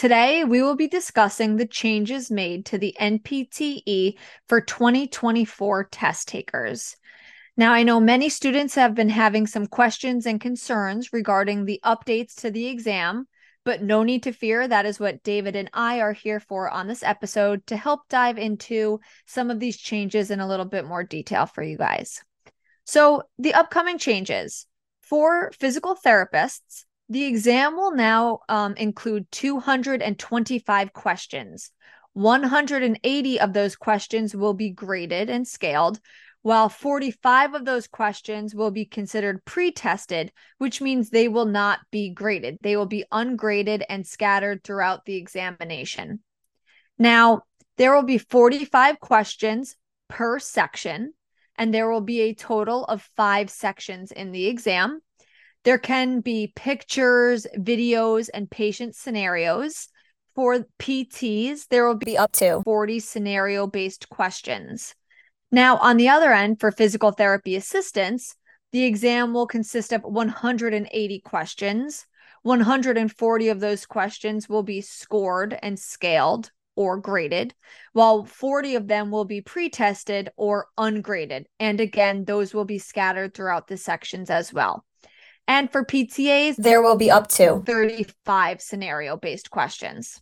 Today, we will be discussing the changes made to the NPTE for 2024 test takers. Now, I know many students have been having some questions and concerns regarding the updates to the exam, but no need to fear. That is what David and I are here for on this episode to help dive into some of these changes in a little bit more detail for you guys. So, the upcoming changes for physical therapists, the exam will now um, include 225 questions. 180 of those questions will be graded and scaled, while 45 of those questions will be considered pre tested, which means they will not be graded. They will be ungraded and scattered throughout the examination. Now, there will be 45 questions per section, and there will be a total of five sections in the exam. There can be pictures, videos, and patient scenarios. For PTs, there will be up to 40 scenario based questions. Now, on the other end, for physical therapy assistants, the exam will consist of 180 questions. 140 of those questions will be scored and scaled or graded, while 40 of them will be pre tested or ungraded. And again, those will be scattered throughout the sections as well. And for PTAs, there will be up to 35 scenario based questions.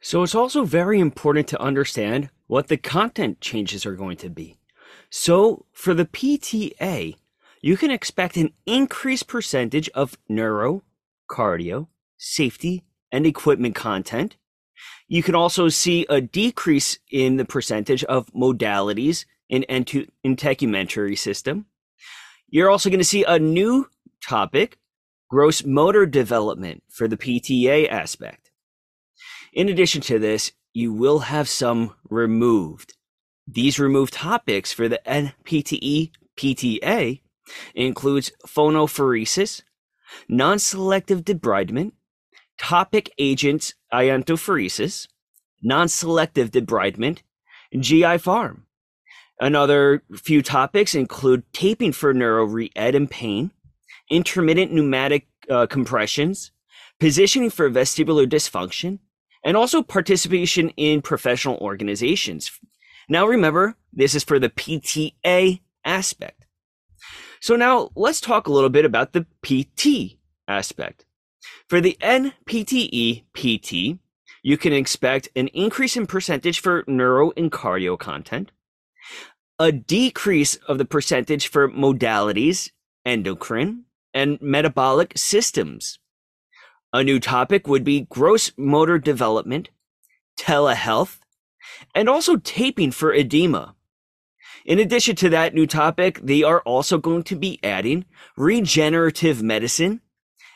So it's also very important to understand what the content changes are going to be. So for the PTA, you can expect an increased percentage of neuro, cardio, safety, and equipment content. You can also see a decrease in the percentage of modalities in integumentary system. You're also going to see a new topic, gross motor development for the PTA aspect. In addition to this, you will have some removed. These removed topics for the NPTE PTA includes phonophoresis, non-selective debridement, topic agents iontophoresis, non-selective debridement, GI pharm. Another few topics include taping for neuro re-ed and pain, intermittent pneumatic uh, compressions, positioning for vestibular dysfunction, and also participation in professional organizations. Now remember, this is for the PTA aspect. So now let's talk a little bit about the PT aspect. For the NPTE PT, you can expect an increase in percentage for neuro and cardio content, a decrease of the percentage for modalities, endocrine, and metabolic systems. A new topic would be gross motor development, telehealth, and also taping for edema. In addition to that new topic, they are also going to be adding regenerative medicine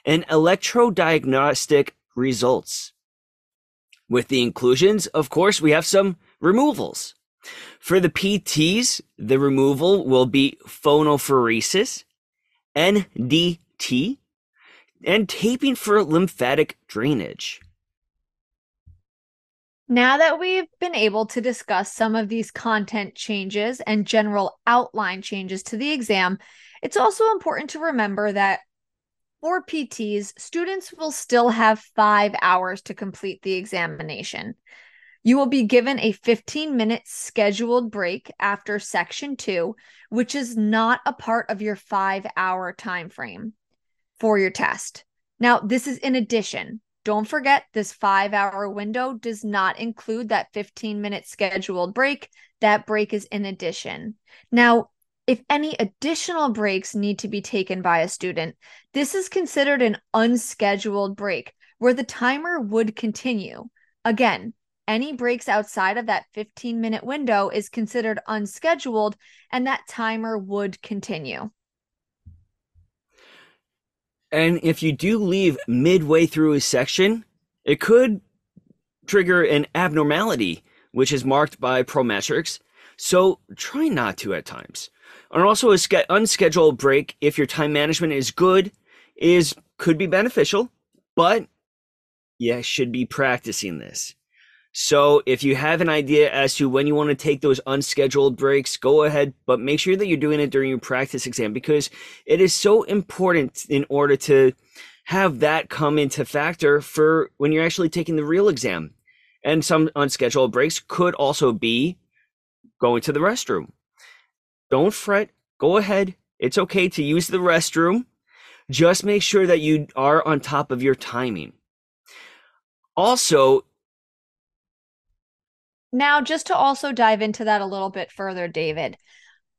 and electrodiagnostic results. With the inclusions, of course, we have some removals. For the PTs, the removal will be phonophoresis, NDT, and taping for lymphatic drainage. Now that we've been able to discuss some of these content changes and general outline changes to the exam, it's also important to remember that for PTs, students will still have five hours to complete the examination. You will be given a 15 minute scheduled break after section two, which is not a part of your five hour time frame for your test. Now, this is in addition. Don't forget, this five hour window does not include that 15 minute scheduled break. That break is in addition. Now, if any additional breaks need to be taken by a student, this is considered an unscheduled break where the timer would continue. Again, any breaks outside of that 15 minute window is considered unscheduled and that timer would continue. And if you do leave midway through a section, it could trigger an abnormality, which is marked by Prometrics. So try not to at times. And also a ske- unscheduled break, if your time management is good, is could be beneficial, but you should be practicing this. So if you have an idea as to when you want to take those unscheduled breaks, go ahead, but make sure that you're doing it during your practice exam because it is so important in order to have that come into factor for when you're actually taking the real exam. And some unscheduled breaks could also be going to the restroom. Don't fret. Go ahead. It's okay to use the restroom. Just make sure that you are on top of your timing. Also, now, just to also dive into that a little bit further, David,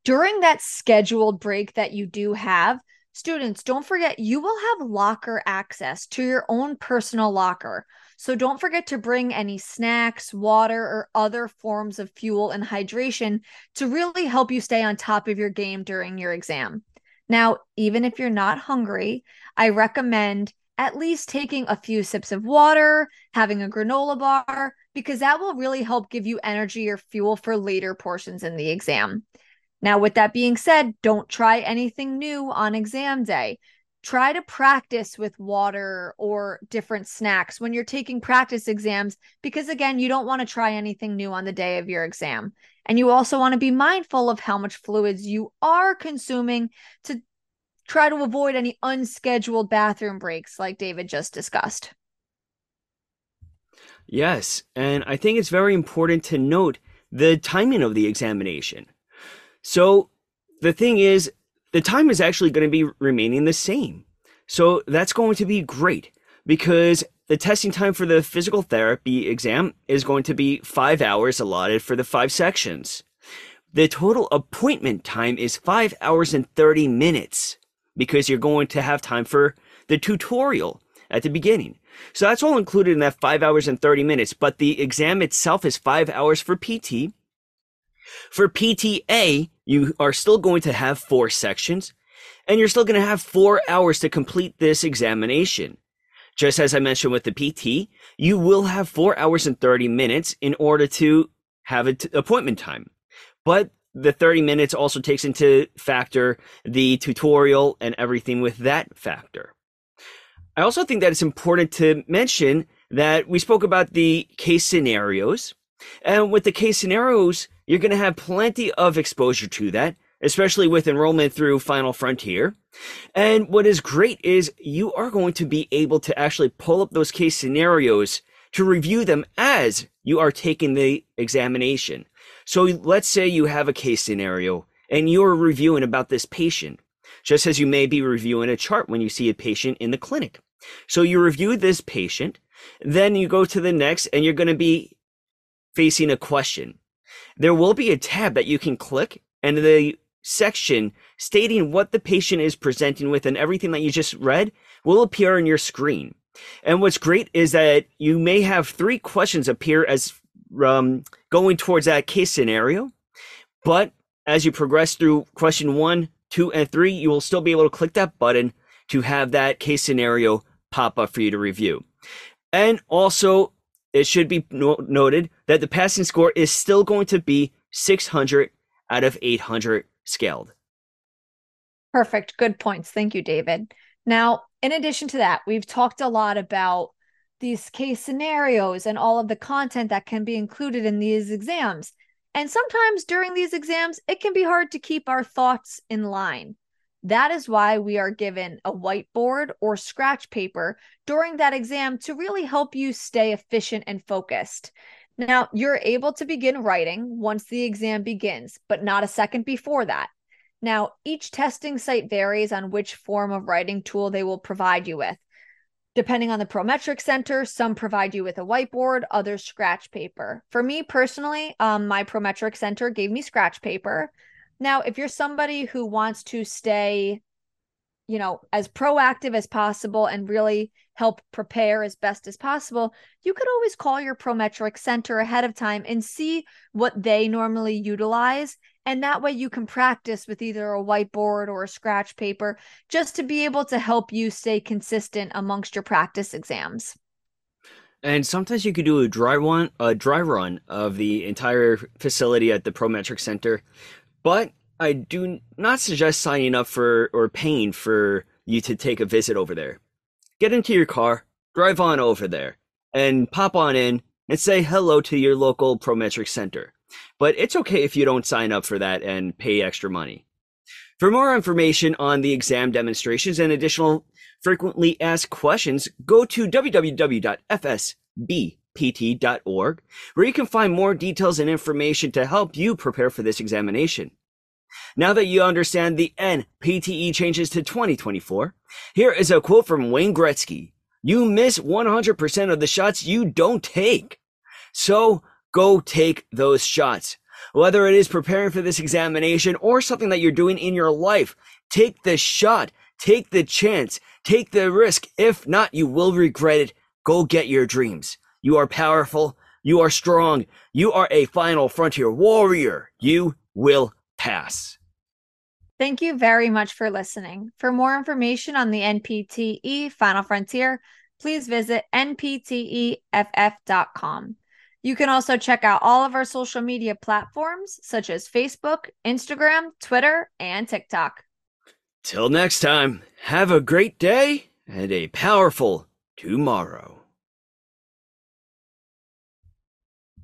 during that scheduled break that you do have, students, don't forget you will have locker access to your own personal locker. So don't forget to bring any snacks, water, or other forms of fuel and hydration to really help you stay on top of your game during your exam. Now, even if you're not hungry, I recommend at least taking a few sips of water, having a granola bar, because that will really help give you energy or fuel for later portions in the exam. Now, with that being said, don't try anything new on exam day. Try to practice with water or different snacks when you're taking practice exams, because again, you don't want to try anything new on the day of your exam. And you also want to be mindful of how much fluids you are consuming to try to avoid any unscheduled bathroom breaks like David just discussed. Yes, and I think it's very important to note the timing of the examination. So the thing is, the time is actually going to be remaining the same. So that's going to be great because the testing time for the physical therapy exam is going to be five hours allotted for the five sections. The total appointment time is five hours and 30 minutes because you're going to have time for the tutorial at the beginning. So that's all included in that five hours and 30 minutes, but the exam itself is five hours for PT. For PTA, you are still going to have four sections and you're still going to have four hours to complete this examination. Just as I mentioned with the PT, you will have four hours and 30 minutes in order to have an appointment time. But the 30 minutes also takes into factor the tutorial and everything with that factor. I also think that it's important to mention that we spoke about the case scenarios. And with the case scenarios, you're going to have plenty of exposure to that, especially with enrollment through Final Frontier. And what is great is you are going to be able to actually pull up those case scenarios to review them as you are taking the examination. So let's say you have a case scenario and you're reviewing about this patient, just as you may be reviewing a chart when you see a patient in the clinic. So you review this patient, then you go to the next and you're going to be facing a question. There will be a tab that you can click and the section stating what the patient is presenting with and everything that you just read will appear on your screen. And what's great is that you may have three questions appear as um, going towards that case scenario. But as you progress through question one, two, and three, you will still be able to click that button to have that case scenario pop up for you to review. And also, it should be no- noted that the passing score is still going to be 600 out of 800 scaled. Perfect. Good points. Thank you, David. Now, in addition to that, we've talked a lot about these case scenarios and all of the content that can be included in these exams. And sometimes during these exams, it can be hard to keep our thoughts in line. That is why we are given a whiteboard or scratch paper during that exam to really help you stay efficient and focused. Now, you're able to begin writing once the exam begins, but not a second before that. Now, each testing site varies on which form of writing tool they will provide you with. Depending on the Prometric Center, some provide you with a whiteboard, others scratch paper. For me personally, um, my Prometric Center gave me scratch paper. Now, if you're somebody who wants to stay, you know, as proactive as possible and really help prepare as best as possible, you could always call your Prometric Center ahead of time and see what they normally utilize and that way you can practice with either a whiteboard or a scratch paper just to be able to help you stay consistent amongst your practice exams. And sometimes you could do a dry one, a dry run of the entire facility at the Prometric Center. But I do not suggest signing up for or paying for you to take a visit over there. Get into your car, drive on over there, and pop on in and say hello to your local Prometric Center. But it's okay if you don't sign up for that and pay extra money. For more information on the exam demonstrations and additional frequently asked questions, go to www.fsbpt.org, where you can find more details and information to help you prepare for this examination. Now that you understand the NPTE changes to 2024, here is a quote from Wayne Gretzky. You miss 100% of the shots you don't take. So go take those shots. Whether it is preparing for this examination or something that you're doing in your life, take the shot, take the chance, take the risk. If not, you will regret it. Go get your dreams. You are powerful. You are strong. You are a final frontier warrior. You will pass. Thank you very much for listening. For more information on the NPTE Final Frontier, please visit npteff.com. You can also check out all of our social media platforms such as Facebook, Instagram, Twitter, and TikTok. Till next time, have a great day and a powerful tomorrow.